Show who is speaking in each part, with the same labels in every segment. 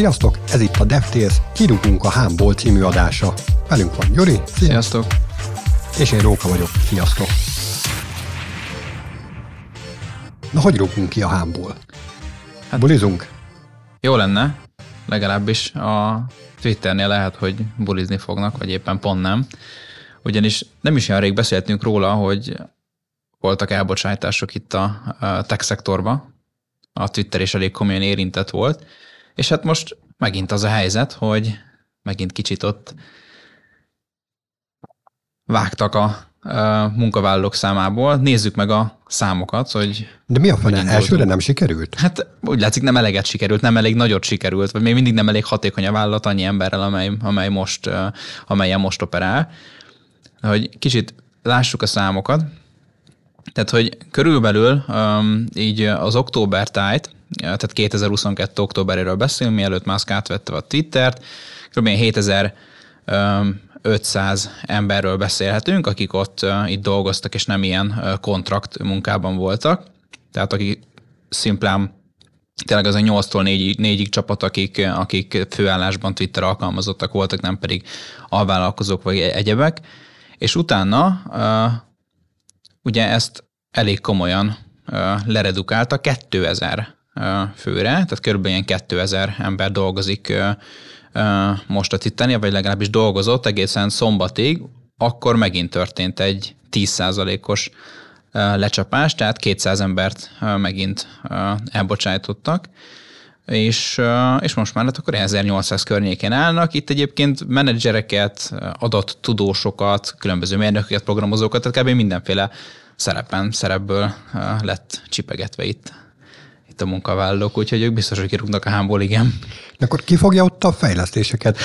Speaker 1: Sziasztok, ez itt a DevTales, kirúgunk a Hámból című adása. Velünk van Gyuri.
Speaker 2: Szia. Sziasztok.
Speaker 1: És én Róka vagyok. Sziasztok. Na, hogy rúgunk ki a hámból? Hát, Bulizunk?
Speaker 2: Jó lenne, legalábbis a Twitternél lehet, hogy bulizni fognak, vagy éppen pont nem. Ugyanis nem is olyan rég beszéltünk róla, hogy voltak elbocsátások itt a tech szektorba, a Twitter is elég komolyan érintett volt, és hát most megint az a helyzet, hogy megint kicsit ott vágtak a munkavállalók számából. Nézzük meg a számokat, hogy...
Speaker 1: De mi a fene? Elsőre nem sikerült?
Speaker 2: Hát úgy látszik, nem eleget sikerült, nem elég nagyot sikerült, vagy még mindig nem elég hatékony a vállalat annyi emberrel, amely, amely most, amelyen most operál. Hogy kicsit lássuk a számokat. Tehát, hogy körülbelül um, így az október tájt, tehát 2022. októberéről beszélünk, mielőtt Musk átvette a Twittert, kb. 7000 um, 500 emberről beszélhetünk, akik ott itt dolgoztak, és nem ilyen kontrakt munkában voltak. Tehát akik szimplán tényleg az a 8-tól 4-ig, 4-ig csapat, akik, akik főállásban Twitter alkalmazottak voltak, nem pedig alvállalkozók vagy egyebek. És utána ugye ezt elég komolyan leredukálta 2000 uh, főre, tehát körülbelül ilyen 2000 ember dolgozik most a Titania, vagy legalábbis dolgozott egészen szombatig, akkor megint történt egy 10%-os lecsapás, tehát 200 embert megint elbocsájtottak, és, és most már hát akkor 1800 környékén állnak. Itt egyébként menedzsereket, adattudósokat, különböző mérnököket, programozókat, tehát kb. mindenféle szerepen, szerepből lett csipegetve itt itt a munkavállalók, úgyhogy ők biztos, hogy kirúgnak a hámból, igen.
Speaker 1: De akkor ki fogja ott a fejlesztéseket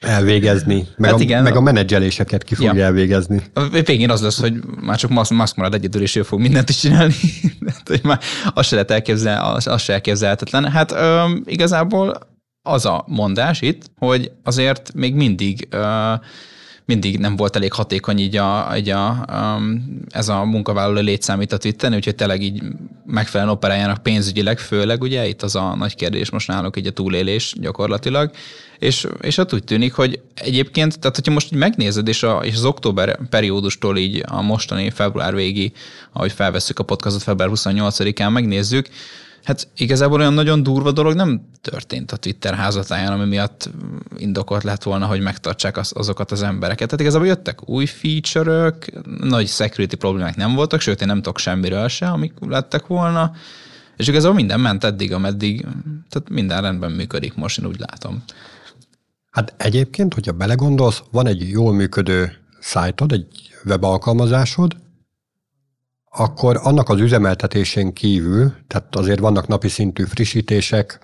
Speaker 1: elvégezni, meg, hát igen, a, meg a menedzseléseket ki fogja ja. elvégezni.
Speaker 2: A végén az lesz, hogy már csak Musk marad egyedül, és ő fog mindent is csinálni. hát, hogy már az se lehet elképzel, az, az se elképzelhetetlen. Hát ö, igazából az a mondás itt, hogy azért még mindig ö, mindig nem volt elég hatékony így, a, így a, um, ez a munkavállaló létszám itt a Twitteren, úgyhogy tényleg így megfelelően operáljanak pénzügyileg, főleg ugye itt az a nagy kérdés most náluk így a túlélés gyakorlatilag, és, és ott úgy tűnik, hogy egyébként, tehát hogyha most így megnézed, és, a, és az október periódustól így a mostani február végi, ahogy felvesszük a podcastot február 28-án, megnézzük, Hát igazából olyan nagyon durva dolog nem történt a Twitter házatáján, ami miatt indokolt lett volna, hogy megtartsák az, azokat az embereket. Tehát igazából jöttek új feature-ök, nagy security problémák nem voltak, sőt, én nem tudok semmiről se, amik lettek volna. És igazából minden ment eddig, ameddig, tehát minden rendben működik most, én úgy látom.
Speaker 1: Hát egyébként, hogyha belegondolsz, van egy jól működő szájtod, egy webalkalmazásod, akkor annak az üzemeltetésén kívül, tehát azért vannak napi szintű frissítések,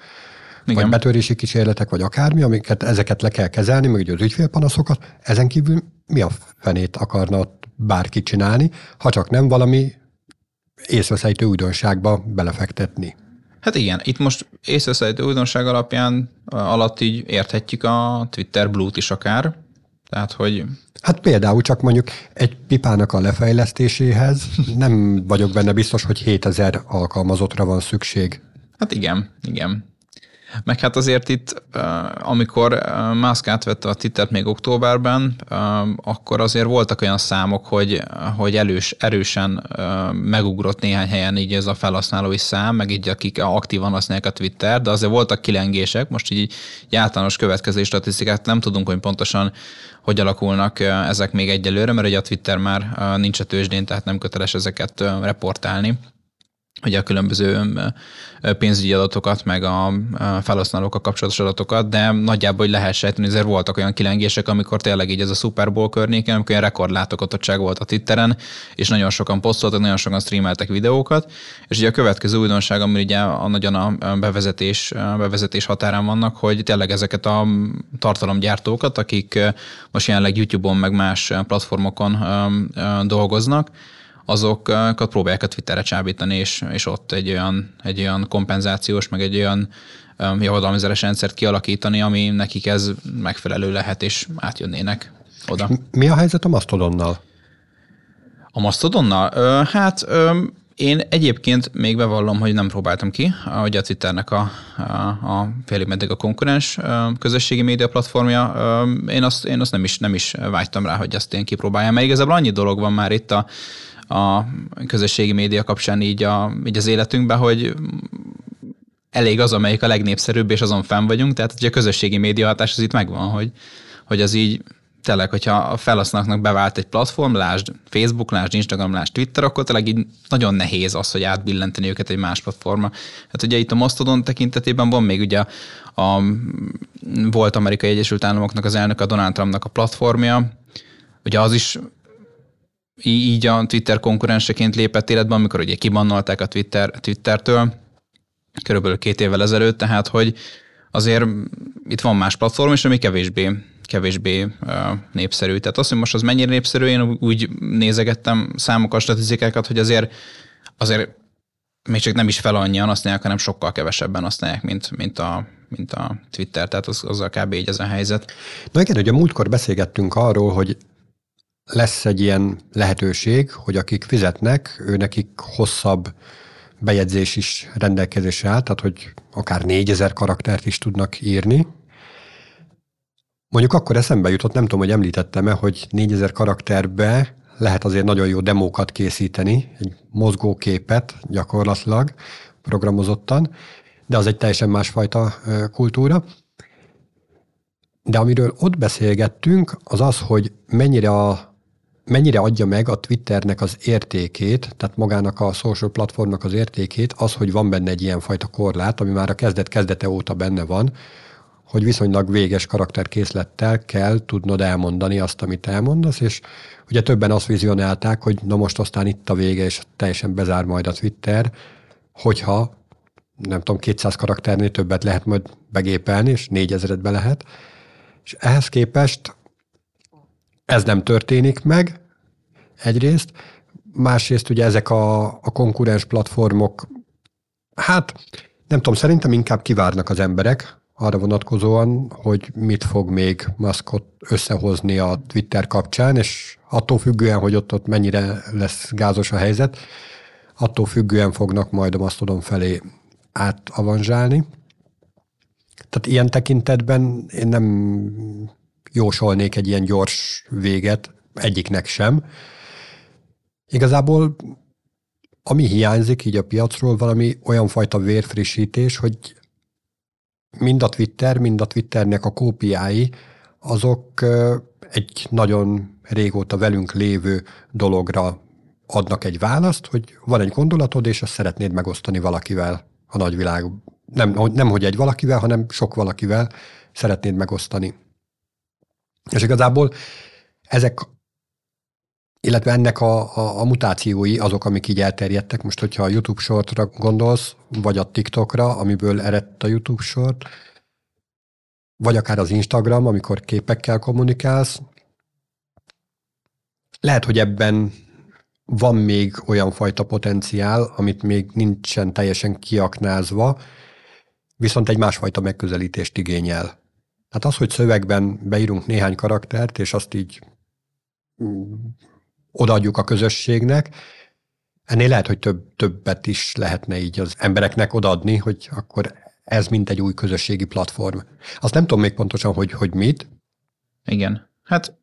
Speaker 1: igen. vagy betörési kísérletek, vagy akármi, amiket ezeket le kell kezelni, meg ugye az ügyfélpanaszokat, ezen kívül mi a fenét akarna bárki csinálni, ha csak nem valami észveszejtő újdonságba belefektetni.
Speaker 2: Hát igen, itt most észveszejtő újdonság alapján alatt így érthetjük a Twitter Blue-t is akár, tehát, hogy...
Speaker 1: Hát például csak mondjuk egy pipának a lefejlesztéséhez nem vagyok benne biztos, hogy 7000 alkalmazottra van szükség.
Speaker 2: Hát igen, igen. Meg hát azért itt, amikor Musk átvette a Twittert még októberben, akkor azért voltak olyan számok, hogy, hogy elős, erősen megugrott néhány helyen így ez a felhasználói szám, meg így akik aktívan használják a Twitter, de azért voltak kilengések, most így, így általános következő statisztikát nem tudunk, hogy pontosan hogy alakulnak ezek még egyelőre, mert ugye a Twitter már nincs a tőzsdén, tehát nem köteles ezeket reportálni ugye a különböző pénzügyi adatokat, meg a felhasználókkal kapcsolatos adatokat, de nagyjából hogy lehet sejteni, ezért voltak olyan kilengések, amikor tényleg így ez a Super Bowl környéken, amikor olyan rekordlátogatottság volt a Twitteren, és nagyon sokan posztoltak, nagyon sokan streameltek videókat, és ugye a következő újdonság, ami ugye a, nagyon a bevezetés, bevezetés határán vannak, hogy tényleg ezeket a tartalomgyártókat, akik most jelenleg YouTube-on meg más platformokon dolgoznak, azokat próbálják a Twitterre csábítani, és, és ott egy olyan, egy olyan kompenzációs, meg egy olyan um, javadalmazási rendszert kialakítani, ami nekik ez megfelelő lehet, és átjönnének oda.
Speaker 1: Mi a helyzet a Mastodonnal?
Speaker 2: A Mastodonnal? Ö, hát ö, Én egyébként még bevallom, hogy nem próbáltam ki, ahogy a Twitternek a, a, a félig meddig a konkurens közösségi média platformja. Én azt, én azt nem, is, nem is vágytam rá, hogy ezt én kipróbáljam, mert igazából annyi dolog van már itt a, a közösségi média kapcsán így, a, így az életünkben, hogy elég az, amelyik a legnépszerűbb, és azon fenn vagyunk, tehát hogy a közösségi média hatás az itt megvan, hogy, hogy az így tényleg, hogyha a felhasználóknak bevált egy platform, lásd Facebook, lásd Instagram, lásd Twitter, akkor tényleg így nagyon nehéz az, hogy átbillenteni őket egy más platformra. Hát ugye itt a Mastodon tekintetében van még ugye a, a volt Amerikai Egyesült Államoknak az elnök a Donald Trumpnak a platformja, ugye az is így a Twitter konkurenseként lépett életbe, amikor ugye kibannolták a Twitter, Twittertől, körülbelül két évvel ezelőtt, tehát hogy azért itt van más platform is, ami kevésbé kevésbé népszerű. Tehát azt, hogy most az mennyire népszerű, én úgy nézegettem számokat, statisztikákat, hogy azért, azért még csak nem is fel annyian használják, hanem sokkal kevesebben használják, mint, mint, a, mint a Twitter, tehát az, azzal kb. így ez a helyzet.
Speaker 1: Na igen, ugye múltkor beszélgettünk arról, hogy lesz egy ilyen lehetőség, hogy akik fizetnek, ő nekik hosszabb bejegyzés is rendelkezésre áll, tehát hogy akár 4000 karaktert is tudnak írni, Mondjuk akkor eszembe jutott, nem tudom, hogy említettem-e, hogy 4000 karakterbe lehet azért nagyon jó demókat készíteni, egy mozgóképet gyakorlatilag programozottan, de az egy teljesen másfajta kultúra. De amiről ott beszélgettünk, az az, hogy mennyire, a, mennyire adja meg a Twitternek az értékét, tehát magának a social platformnak az értékét, az, hogy van benne egy ilyen fajta korlát, ami már a kezdet-kezdete óta benne van, hogy viszonylag véges karakterkészlettel kell tudnod elmondani azt, amit elmondasz, és ugye többen azt vizionálták, hogy na most aztán itt a vége, és teljesen bezár majd a Twitter, hogyha nem tudom, 200 karakternél többet lehet majd begépelni, és 4000-et be lehet. És ehhez képest ez nem történik meg, egyrészt, másrészt ugye ezek a, a konkurens platformok, hát nem tudom, szerintem inkább kivárnak az emberek, arra vonatkozóan, hogy mit fog még Muskot összehozni a Twitter kapcsán, és attól függően, hogy ott, ott mennyire lesz gázos a helyzet, attól függően fognak majd a Mastodon felé átavanzsálni. Tehát ilyen tekintetben én nem jósolnék egy ilyen gyors véget egyiknek sem. Igazából ami hiányzik így a piacról, valami olyan fajta vérfrissítés, hogy mind a Twitter, mind a Twitternek a kópiái, azok egy nagyon régóta velünk lévő dologra adnak egy választ, hogy van egy gondolatod, és azt szeretnéd megosztani valakivel a nagyvilág. Nem, nem hogy egy valakivel, hanem sok valakivel szeretnéd megosztani. És igazából ezek illetve ennek a, a, a mutációi azok, amik így elterjedtek. Most, hogyha a YouTube sortra gondolsz, vagy a TikTokra, amiből eredt a YouTube sort, vagy akár az Instagram, amikor képekkel kommunikálsz, lehet, hogy ebben van még olyan fajta potenciál, amit még nincsen teljesen kiaknázva, viszont egy másfajta megközelítést igényel. Tehát az, hogy szövegben beírunk néhány karaktert, és azt így odaadjuk a közösségnek, ennél lehet, hogy több, többet is lehetne így az embereknek odaadni, hogy akkor ez mint egy új közösségi platform. Azt nem tudom még pontosan, hogy, hogy mit.
Speaker 2: Igen. Hát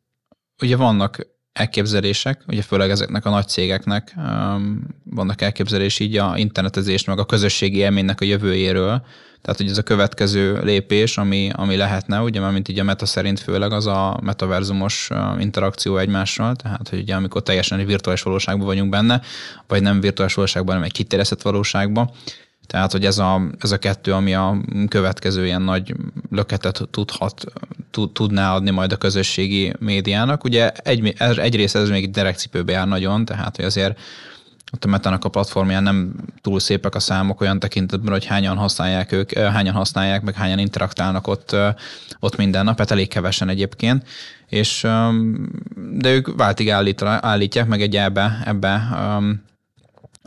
Speaker 2: ugye vannak elképzelések, ugye főleg ezeknek a nagy cégeknek um, vannak elképzelés így a internetezés, meg a közösségi élménynek a jövőjéről, tehát, hogy ez a következő lépés, ami, ami lehetne, ugye, mert mint így a meta szerint főleg az a metaverzumos interakció egymással, tehát, hogy ugye amikor teljesen egy virtuális valóságban vagyunk benne, vagy nem virtuális valóságban, hanem egy kiterjesztett valóságban, tehát, hogy ez a, ez a kettő, ami a következő ilyen nagy löketet tudhat, tud, tudná adni majd a közösségi médiának. Ugye egy, egyrészt ez még direkt cipőbe jár nagyon, tehát hogy azért ott a Metának a platformján nem túl szépek a számok olyan tekintetben, hogy hányan használják ők, hányan használják, meg hányan interaktálnak ott, ott minden nap, hát elég kevesen egyébként, és de ők váltig állítják meg egy ebbe, ebbe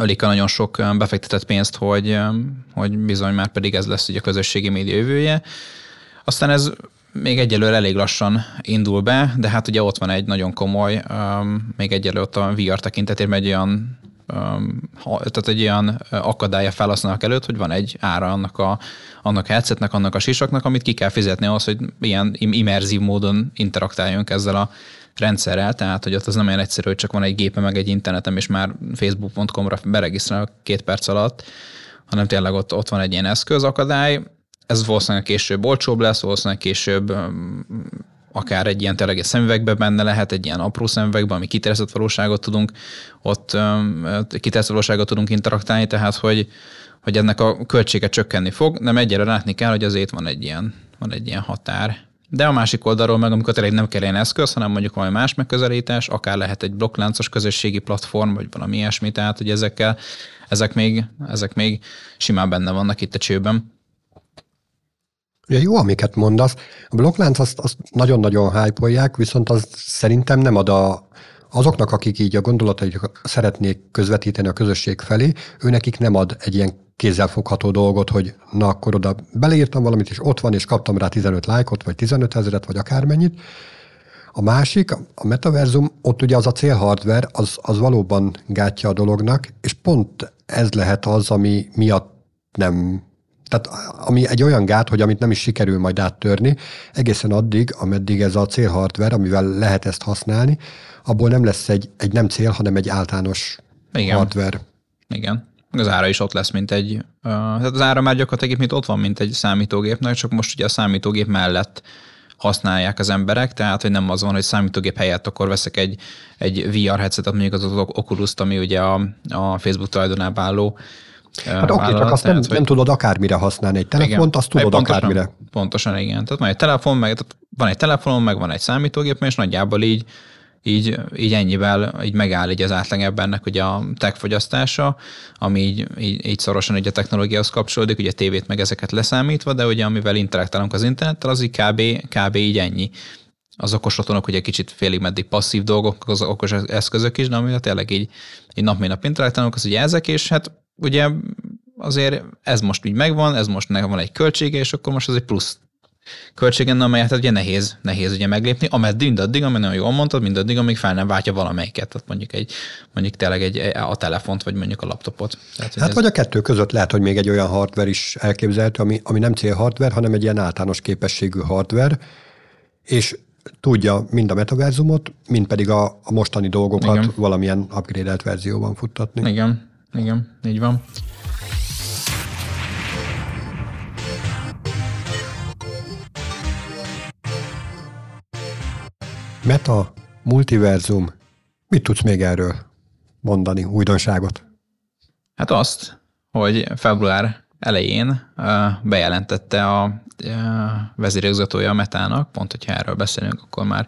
Speaker 2: ölik nagyon sok befektetett pénzt, hogy, hogy bizony már pedig ez lesz ugye a közösségi média jövője. Aztán ez még egyelőre elég lassan indul be, de hát ugye ott van egy nagyon komoly, még egyelőre ott a VR tekintetében egy olyan tehát egy olyan akadálya felhasználók előtt, hogy van egy ára annak a, annak a headsetnek, annak a sisaknak, amit ki kell fizetni ahhoz, hogy ilyen immerzív módon interaktáljunk ezzel a rendszerrel, tehát hogy ott az nem olyan egyszerű, hogy csak van egy gépe, meg egy internetem, és már facebook.com-ra beregisztrálok két perc alatt, hanem tényleg ott, ott van egy ilyen eszközakadály, ez valószínűleg később olcsóbb lesz, valószínűleg később akár egy ilyen tényleg egy szemüvegbe benne lehet, egy ilyen apró szemüvegben, ami kiterjesztett valóságot tudunk, ott kiterjesztett valóságot tudunk interaktálni, tehát hogy, hogy ennek a költsége csökkenni fog, de egyre látni kell, hogy azért van egy ilyen, van egy ilyen határ. De a másik oldalról meg, amikor tényleg nem kell ilyen eszköz, hanem mondjuk valami más megközelítés, akár lehet egy blokkláncos közösségi platform, vagy valami ilyesmi, tehát hogy ezekkel, ezek még, ezek még simán benne vannak itt a csőben.
Speaker 1: Ja, jó, amiket mondasz. A blokklánc azt, azt nagyon-nagyon hype viszont az szerintem nem ad a, azoknak, akik így a gondolatait szeretnék közvetíteni a közösség felé, ő nekik nem ad egy ilyen kézzelfogható dolgot, hogy na akkor oda beleírtam valamit, és ott van, és kaptam rá 15 lájkot, vagy 15 ezeret, vagy akármennyit. A másik, a metaverzum, ott ugye az a célhardware, az, az valóban gátja a dolognak, és pont ez lehet az, ami miatt nem tehát ami egy olyan gát, hogy amit nem is sikerül majd áttörni, egészen addig, ameddig ez a célhardware, amivel lehet ezt használni, abból nem lesz egy, egy nem cél, hanem egy általános Igen. hardware.
Speaker 2: Igen. Az ára is ott lesz, mint egy, uh, tehát az ára már gyakorlatilag mint ott van, mint egy számítógépnek, csak most ugye a számítógép mellett használják az emberek, tehát hogy nem az van, hogy számítógép helyett akkor veszek egy, egy VR headsetet, mondjuk az Oculus-t, ami ugye a, a Facebook tulajdonában álló
Speaker 1: Hát oké, csak azt nem, hogy... nem tudod akármire használni egy telefont, igen, azt tudod pontosan, akármire.
Speaker 2: Pontosan, igen. Tehát van egy telefon, meg van egy telefonom, meg van egy számítógép, és nagyjából így, így, így ennyivel így megáll így az átlag embernek ugye a tech fogyasztása, ami így, így, így szorosan így a technológiához kapcsolódik, ugye a tévét meg ezeket leszámítva, de ugye amivel interaktálunk az internettel, az így kb, kb. így ennyi. Az okos otthonok ugye kicsit félig meddig passzív dolgok, az okos eszközök is, de amivel tényleg így, így nap nap interaktálunk, az ugye ezek, és hát ugye azért ez most így megvan, ez most van egy költsége, és akkor most ez egy plusz költségen, amelyet hát ugye nehéz, nehéz ugye meglépni, ameddig mindaddig, amely nagyon jól mondtad, mindaddig, amíg fel nem váltja valamelyiket, tehát mondjuk egy, mondjuk tényleg egy, a telefont, vagy mondjuk a laptopot.
Speaker 1: Tehát, hát ez... vagy a kettő között lehet, hogy még egy olyan hardware is elképzelhető, ami, ami nem cél hardware, hanem egy ilyen általános képességű hardware, és tudja mind a metaverzumot, mind pedig a, a mostani dolgokat Igen. valamilyen upgrade verzióban futtatni.
Speaker 2: Igen, igen, így van.
Speaker 1: Meta, multiverzum, mit tudsz még erről mondani, újdonságot?
Speaker 2: Hát azt, hogy február elején bejelentette a vezérigazgatója a Metának, pont hogyha erről beszélünk, akkor már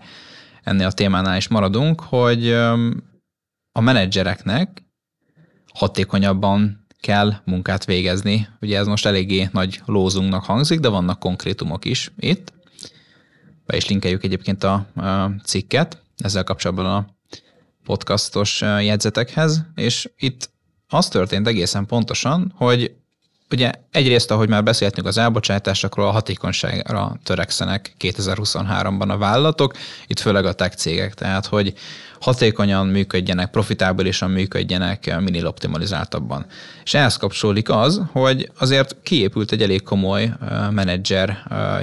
Speaker 2: ennél a témánál is maradunk, hogy a menedzsereknek hatékonyabban kell munkát végezni. Ugye ez most eléggé nagy lózunknak hangzik, de vannak konkrétumok is itt. Be is linkeljük egyébként a, cikket ezzel kapcsolatban a podcastos jegyzetekhez, és itt az történt egészen pontosan, hogy Ugye egyrészt, ahogy már beszéltünk az elbocsátásokról, a hatékonyságra törekszenek 2023-ban a vállalatok, itt főleg a tech cégek, tehát hogy hatékonyan működjenek, profitábilisan működjenek, minél optimalizáltabban. És ehhez kapcsolódik az, hogy azért kiépült egy elég komoly menedzser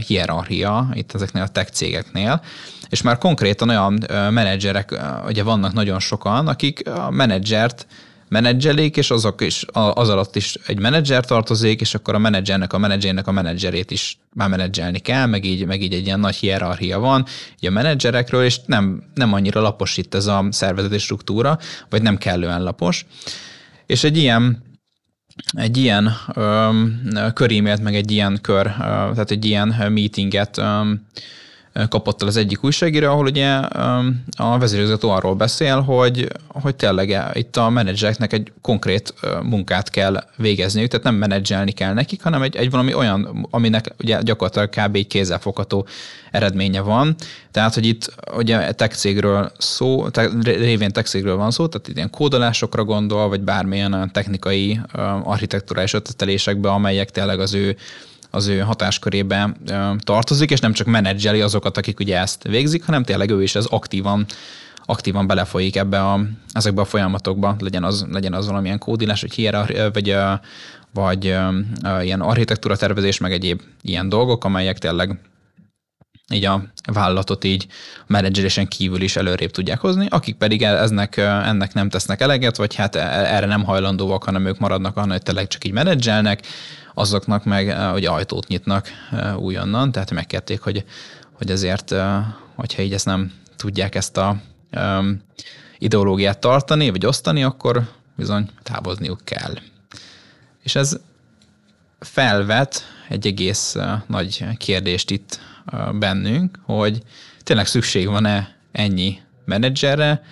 Speaker 2: hierarchia itt ezeknél a tech cégeknél, és már konkrétan olyan menedzserek, ugye vannak nagyon sokan, akik a menedzsert menedzselik, és azok is, az alatt is egy menedzser tartozik, és akkor a menedzsernek a menedzsernek a menedzserét is már menedzselni kell, meg így, meg így egy ilyen nagy hierarchia van így a menedzserekről, és nem, nem annyira lapos itt ez a szervezeti struktúra, vagy nem kellően lapos. És egy ilyen egy ilyen körímélt, meg egy ilyen kör, ö, tehát egy ilyen meetinget ö, kapott el az egyik újságíró, ahol ugye a vezérigazgató arról beszél, hogy, hogy tényleg itt a menedzsereknek egy konkrét munkát kell végezniük, tehát nem menedzselni kell nekik, hanem egy, egy valami olyan, aminek ugye gyakorlatilag kb. egy kézzelfogható eredménye van. Tehát, hogy itt ugye tech cégről szó, te, révén tech cégről van szó, tehát ilyen kódolásokra gondol, vagy bármilyen technikai architektúrális ötletelésekbe, amelyek tényleg az ő az ő hatáskörébe tartozik, és nem csak menedzseli azokat, akik ugye ezt végzik, hanem tényleg ő is ez aktívan aktívan belefolyik ebbe a, ezekbe a folyamatokba, legyen az, legyen az valamilyen kódilás, vagy, vagy, vagy ilyen architektúra tervezés, meg egyéb ilyen dolgok, amelyek tényleg így a vállalatot így menedzserésen kívül is előrébb tudják hozni, akik pedig e- eznek, ennek nem tesznek eleget, vagy hát e- erre nem hajlandóak, hanem ők maradnak annál, hogy tényleg csak így menedzselnek, azoknak meg hogy ajtót nyitnak újonnan, tehát megkérték, hogy, hogy ezért, hogyha így ezt nem tudják ezt a ideológiát tartani, vagy osztani, akkor bizony távozniuk kell. És ez felvet egy egész nagy kérdést itt bennünk, hogy tényleg szükség van-e ennyi menedzserre,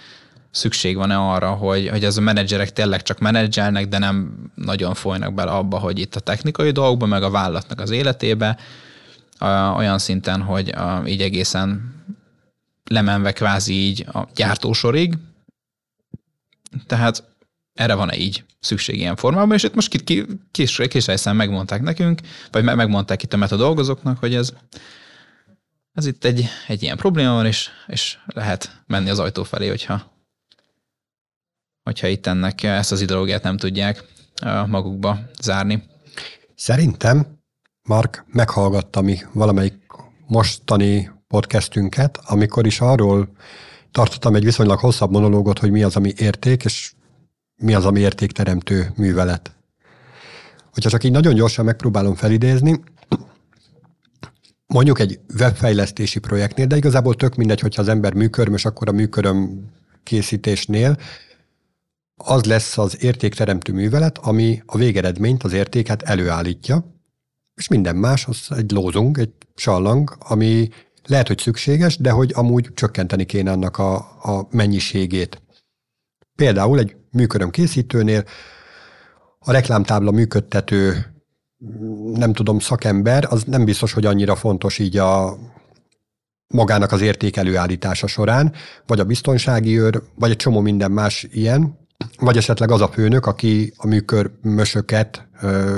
Speaker 2: szükség van-e arra, hogy, hogy ez a menedzserek tényleg csak menedzselnek, de nem nagyon folynak bele abba, hogy itt a technikai dolgokba, meg a vállalatnak az életébe, olyan szinten, hogy így egészen lemenve kvázi így a gyártósorig. Tehát erre van-e így szükség ilyen formában, és itt most kis, kis, kis részen megmondták nekünk, vagy megmondták itt a metadolgozóknak, hogy ez ez itt egy, egy ilyen probléma van, és, és lehet menni az ajtó felé, hogyha, hogyha itt ennek ezt az ideológiát nem tudják magukba zárni.
Speaker 1: Szerintem Mark meghallgatta mi valamelyik mostani podcastünket, amikor is arról tartottam egy viszonylag hosszabb monológot, hogy mi az, ami érték, és mi az, ami értékteremtő művelet. Hogyha csak így nagyon gyorsan megpróbálom felidézni, mondjuk egy webfejlesztési projektnél, de igazából tök mindegy, hogyha az ember műkörmös, akkor a műköröm készítésnél az lesz az értékteremtő művelet, ami a végeredményt, az értéket előállítja, és minden más az egy lózung, egy sallang, ami lehet, hogy szükséges, de hogy amúgy csökkenteni kéne annak a, a mennyiségét. Például egy műköröm készítőnél a reklámtábla működtető nem tudom, szakember, az nem biztos, hogy annyira fontos így a magának az érték előállítása során, vagy a biztonsági őr, vagy egy csomó minden más ilyen, vagy esetleg az a főnök, aki a műkörmösöket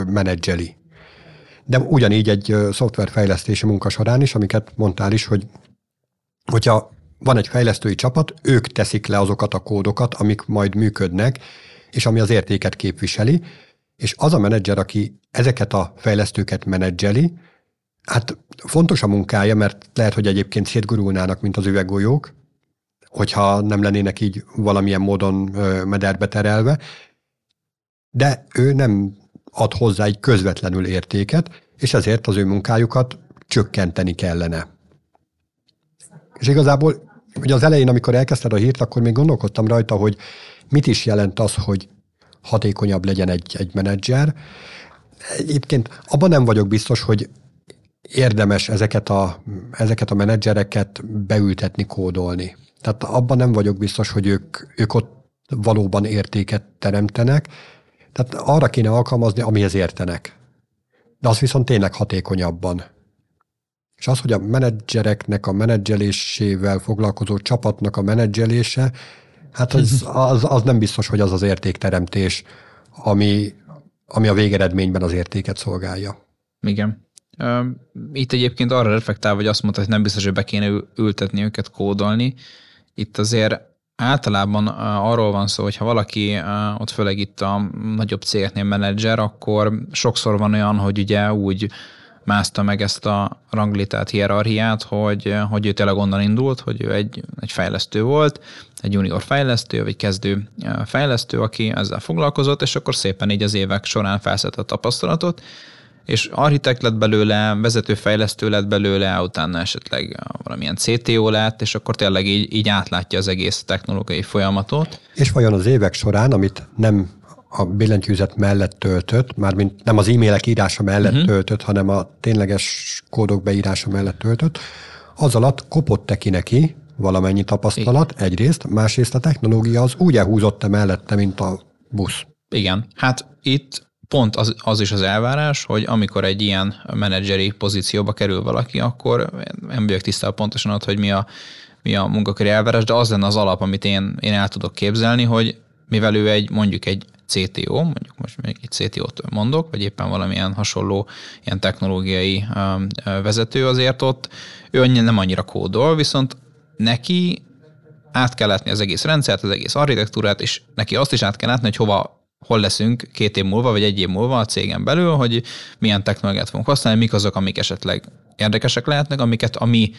Speaker 1: menedzseli. De ugyanígy egy szoftverfejlesztési munka során is, amiket mondtál is, hogy hogyha van egy fejlesztői csapat, ők teszik le azokat a kódokat, amik majd működnek, és ami az értéket képviseli, és az a menedzser, aki ezeket a fejlesztőket menedzseli, hát fontos a munkája, mert lehet, hogy egyébként szétgurulnának, mint az üveggolyók, hogyha nem lennének így valamilyen módon mederbe terelve, de ő nem ad hozzá egy közvetlenül értéket, és ezért az ő munkájukat csökkenteni kellene. És igazából ugye az elején, amikor elkezdted a hírt, akkor még gondolkodtam rajta, hogy mit is jelent az, hogy hatékonyabb legyen egy, egy menedzser. Egyébként abban nem vagyok biztos, hogy érdemes ezeket a, ezeket a menedzsereket beültetni, kódolni. Tehát abban nem vagyok biztos, hogy ők, ők ott valóban értéket teremtenek. Tehát arra kéne alkalmazni, amihez értenek. De az viszont tényleg hatékonyabban. És az, hogy a menedzsereknek a menedzselésével foglalkozó csapatnak a menedzselése, Hát az, az, az nem biztos, hogy az az értékteremtés, ami, ami a végeredményben az értéket szolgálja.
Speaker 2: Igen. Itt egyébként arra reflektál, hogy azt mondta, hogy nem biztos, hogy be kéne ültetni őket kódolni. Itt azért általában arról van szó, hogy ha valaki ott főleg itt a nagyobb cégeknél menedzser, akkor sokszor van olyan, hogy ugye úgy mászta meg ezt a ranglitát, hierarchiát, hogy, hogy ő tényleg onnan indult, hogy ő egy, egy fejlesztő volt, egy junior fejlesztő, vagy kezdő fejlesztő, aki ezzel foglalkozott, és akkor szépen így az évek során felszett a tapasztalatot, és architekt lett belőle, vezető fejlesztő lett belőle, utána esetleg valamilyen CTO lett, és akkor tényleg így, így átlátja az egész technológiai folyamatot.
Speaker 1: És vajon az évek során, amit nem a billentyűzet mellett töltött, mármint nem az e-mailek írása mellett uh-huh. töltött, hanem a tényleges kódok beírása mellett töltött, az alatt kopott ki neki valamennyi tapasztalat Igen. egyrészt, másrészt a technológia az úgy elhúzott mellette, mint a busz.
Speaker 2: Igen, hát itt pont az, az is az elvárás, hogy amikor egy ilyen menedzseri pozícióba kerül valaki, akkor nem vagyok tisztában pontosan ott, hogy mi a, mi a munkaköri elvárás, de az lenne az alap, amit én, én el tudok képzelni, hogy mivel ő egy mondjuk egy CTO, mondjuk most még egy CTO-t mondok, vagy éppen valamilyen hasonló ilyen technológiai vezető azért ott, ő nem annyira kódol, viszont neki át kell látni az egész rendszert, az egész architektúrát, és neki azt is át kell látni, hogy hova hol leszünk két év múlva, vagy egy év múlva a cégen belül, hogy milyen technológiát fogunk használni, mik azok, amik esetleg érdekesek lehetnek, amiket a mi,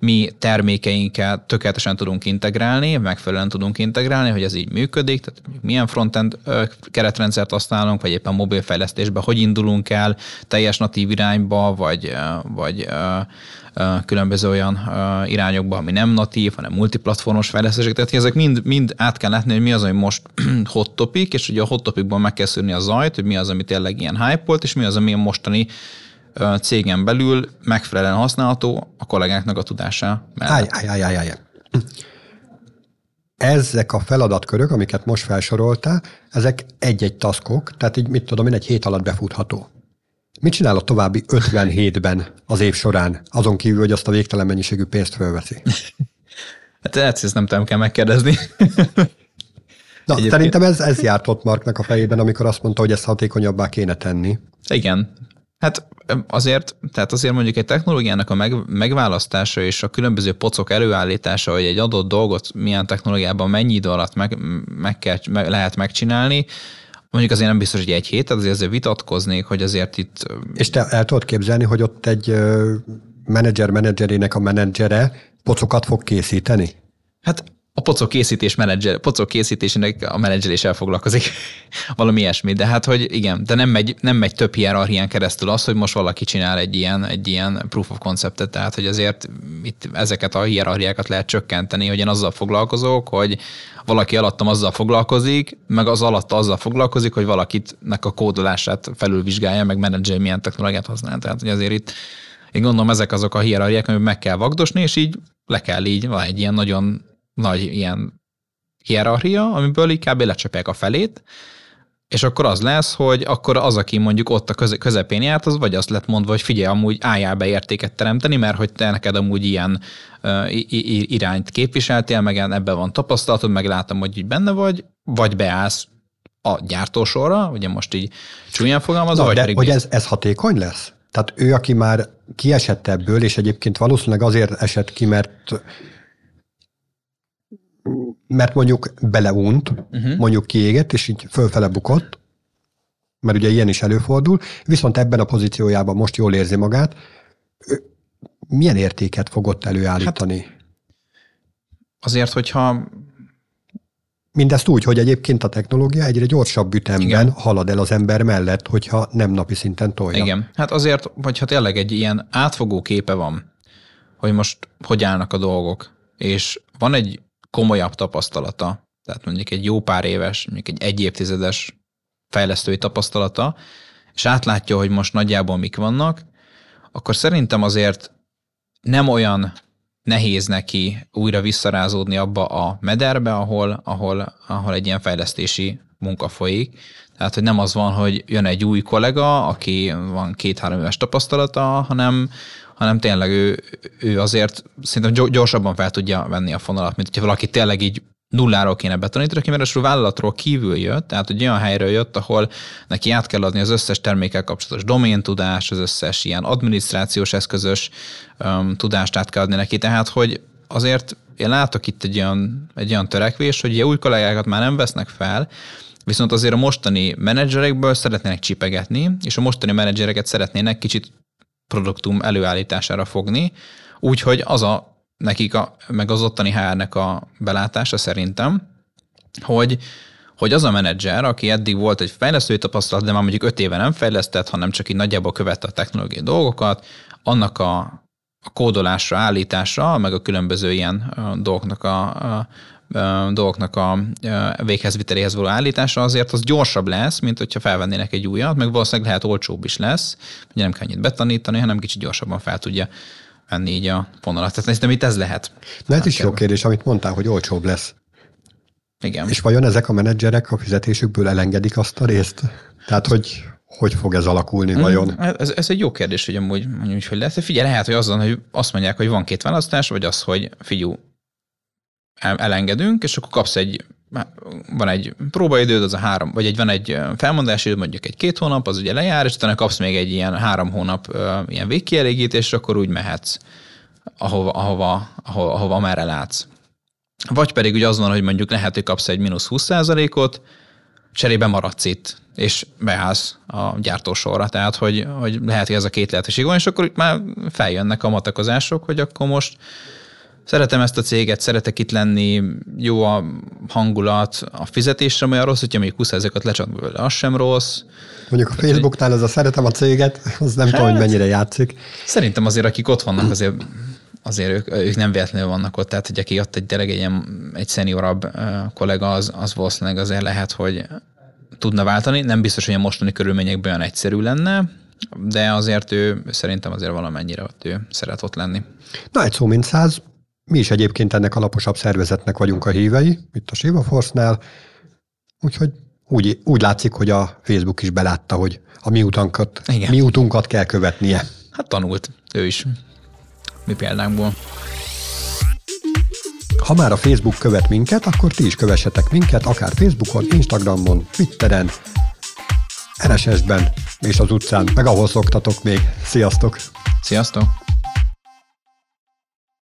Speaker 2: mi termékeinket tökéletesen tudunk integrálni, megfelelően tudunk integrálni, hogy ez így működik, tehát milyen frontend keretrendszert használunk, vagy éppen mobilfejlesztésben hogy indulunk el, teljes natív irányba, vagy, vagy különböző olyan irányokba, ami nem natív, hanem multiplatformos fejlesztések. Tehát ezek mind, mind át kell látni, hogy mi az, ami most hot topic, és ugye a hot topicban meg kell szűrni a zajt, hogy mi az, ami tényleg ilyen hype volt, és mi az, ami a mostani cégen belül megfelelően használható a kollégáknak a tudása
Speaker 1: mellett. Állj, állj, állj, állj. Ezek a feladatkörök, amiket most felsoroltál, ezek egy-egy taskok, tehát így mit tudom én, egy hét alatt befutható. Mit csinál a további 57-ben az év során, azon kívül, hogy azt a végtelen mennyiségű pénzt fölveszi?
Speaker 2: hát ezt nem tudom, kell megkérdezni.
Speaker 1: Na, Egyébként... szerintem ez, ez járt ott Marknak a fejében, amikor azt mondta, hogy ezt hatékonyabbá kéne tenni.
Speaker 2: Igen. Hát azért, tehát azért mondjuk egy technológiának a meg, megválasztása és a különböző pocok előállítása, hogy egy adott dolgot milyen technológiában mennyi idő alatt meg, meg, kell, meg lehet megcsinálni, Mondjuk azért nem biztos, hogy egy hét, tehát azért, azért vitatkoznék, hogy azért itt...
Speaker 1: És te el tudod képzelni, hogy ott egy menedzser menedzserének a menedzsere pocokat fog készíteni?
Speaker 2: Hát a pocok készítés menedzser, pocok készítésének a menedzseléssel foglalkozik. Valami ilyesmi. De hát, hogy igen, de nem megy, nem megy több hierarchián keresztül az, hogy most valaki csinál egy ilyen, egy ilyen proof of conceptet, tehát hogy azért itt ezeket a hierarchiákat lehet csökkenteni, hogy én azzal foglalkozok, hogy valaki alattam azzal foglalkozik, meg az alatt azzal foglalkozik, hogy valakitnek a kódolását felülvizsgálja, meg menedzser milyen technológiát használ. Tehát, hogy azért itt én gondolom ezek azok a hierarchiák, amit meg kell vagdosni, és így le kell így, van egy ilyen nagyon nagy ilyen hierarchia, amiből így kb. lecsapják a felét, és akkor az lesz, hogy akkor az, aki mondjuk ott a közepén járt, az vagy azt lett mondva, hogy figyelj, amúgy álljál be értéket teremteni, mert hogy te neked amúgy ilyen uh, irányt képviseltél, meg ebben van tapasztalatod, meg látom, hogy így benne vagy, vagy beállsz a gyártósorra, ugye most így csúnyán fogalmazva, vagy
Speaker 1: de, pedig... hogy ez, ez hatékony lesz? Tehát ő, aki már kiesett ebből, és egyébként valószínűleg azért esett ki, mert mert mondjuk beleunt, uh-huh. mondjuk kiégett, és így fölfele bukott, mert ugye ilyen is előfordul, viszont ebben a pozíciójában most jól érzi magát, milyen értéket fogott előállítani? Hát
Speaker 2: azért, hogyha
Speaker 1: Mindezt úgy, hogy egyébként a technológia egyre gyorsabb ütemben Igen. halad el az ember mellett, hogyha nem napi szinten tolja.
Speaker 2: Igen, hát azért, hogyha tényleg egy ilyen átfogó képe van, hogy most hogy állnak a dolgok, és van egy komolyabb tapasztalata, tehát mondjuk egy jó pár éves, mondjuk egy egy évtizedes fejlesztői tapasztalata, és átlátja, hogy most nagyjából mik vannak, akkor szerintem azért nem olyan nehéz neki újra visszarázódni abba a mederbe, ahol, ahol, ahol egy ilyen fejlesztési munka folyik. Tehát, hogy nem az van, hogy jön egy új kollega, aki van két-három éves tapasztalata, hanem, hanem tényleg ő, ő azért szerintem gyorsabban fel tudja venni a fonalat, mint hogyha valaki tényleg így nulláról kéne betanítani, aki mert vállalatról kívül jött, tehát egy olyan helyről jött, ahol neki át kell adni az összes termékkel kapcsolatos domén tudás, az összes ilyen adminisztrációs eszközös um, tudást át kell adni neki, tehát hogy azért én látok itt egy olyan, egy olyan törekvés, hogy új kollégákat már nem vesznek fel, viszont azért a mostani menedzserekből szeretnének csipegetni, és a mostani menedzsereket szeretnének kicsit produktum előállítására fogni, úgyhogy az a nekik, a, meg az ottani HR-nek a belátása szerintem, hogy hogy az a menedzser, aki eddig volt egy fejlesztői tapasztalat, de már mondjuk öt éve nem fejlesztett, hanem csak így nagyjából követte a technológiai dolgokat, annak a, a kódolásra, állításra, meg a különböző ilyen dolgoknak a, a dolgoknak a véghezviteléhez való állítása azért az gyorsabb lesz, mint hogyha felvennének egy újat, meg valószínűleg lehet olcsóbb is lesz, ugye nem kell annyit betanítani, hanem kicsit gyorsabban fel tudja venni így a vonalat. Tehát szerintem itt ez lehet.
Speaker 1: Na ez is jó kérdés, amit mondtál, hogy olcsóbb lesz.
Speaker 2: Igen.
Speaker 1: És vajon ezek a menedzserek a fizetésükből elengedik azt a részt? Tehát, hogy hogy fog ez alakulni hmm, vajon?
Speaker 2: Ez, ez egy jó kérdés, hogy amúgy mondjuk, hogy lehet. Figyelj, lehet, hogy azon, hogy azt mondják, hogy van két választás, vagy az, hogy figyú, elengedünk, és akkor kapsz egy, van egy próbaidőd, az a három, vagy egy, van egy felmondási időd, mondjuk egy két hónap, az ugye lejár, és utána kapsz még egy ilyen három hónap ilyen végkielégítés, és akkor úgy mehetsz, ahova, ahova, ahova, ahova merre látsz. vagy pedig ugye az van, hogy mondjuk lehet, hogy kapsz egy mínusz 20%-ot, cserébe maradsz itt, és beállsz a gyártósorra. Tehát, hogy, hogy lehet, hogy ez a két lehetőség van, és akkor itt már feljönnek a matakozások, hogy akkor most szeretem ezt a céget, szeretek itt lenni, jó a hangulat, a fizetés sem olyan rossz, hogyha még 20 ezeket lecsatba vele, az sem rossz.
Speaker 1: Mondjuk a Facebooknál ez a szeretem a céget, az nem hát, tudom, hogy hát, mennyire játszik.
Speaker 2: Szerintem azért, akik ott vannak, azért azért ők, ők nem véletlenül vannak ott, tehát hogy aki ott egy tényleg egy, ilyen, egy szeniorabb kollega, az, az valószínűleg azért lehet, hogy tudna váltani. Nem biztos, hogy a mostani körülményekben olyan egyszerű lenne, de azért ő szerintem azért valamennyire ott ő szeret ott lenni.
Speaker 1: Na, egy szó mint száz. Mi is egyébként ennek alaposabb szervezetnek vagyunk a hívei, itt a Shiva Force-nál, úgyhogy úgy, úgy látszik, hogy a Facebook is belátta, hogy a mi, utunkat, mi utunkat kell követnie.
Speaker 2: Hát tanult ő is mi példánkból.
Speaker 1: Ha már a Facebook követ minket, akkor ti is kövessetek minket, akár Facebookon, Instagramon, Twitteren, RSS-ben és az utcán, meg ahol szoktatok még. Sziasztok!
Speaker 2: Sziasztok!